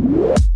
Thank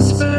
through time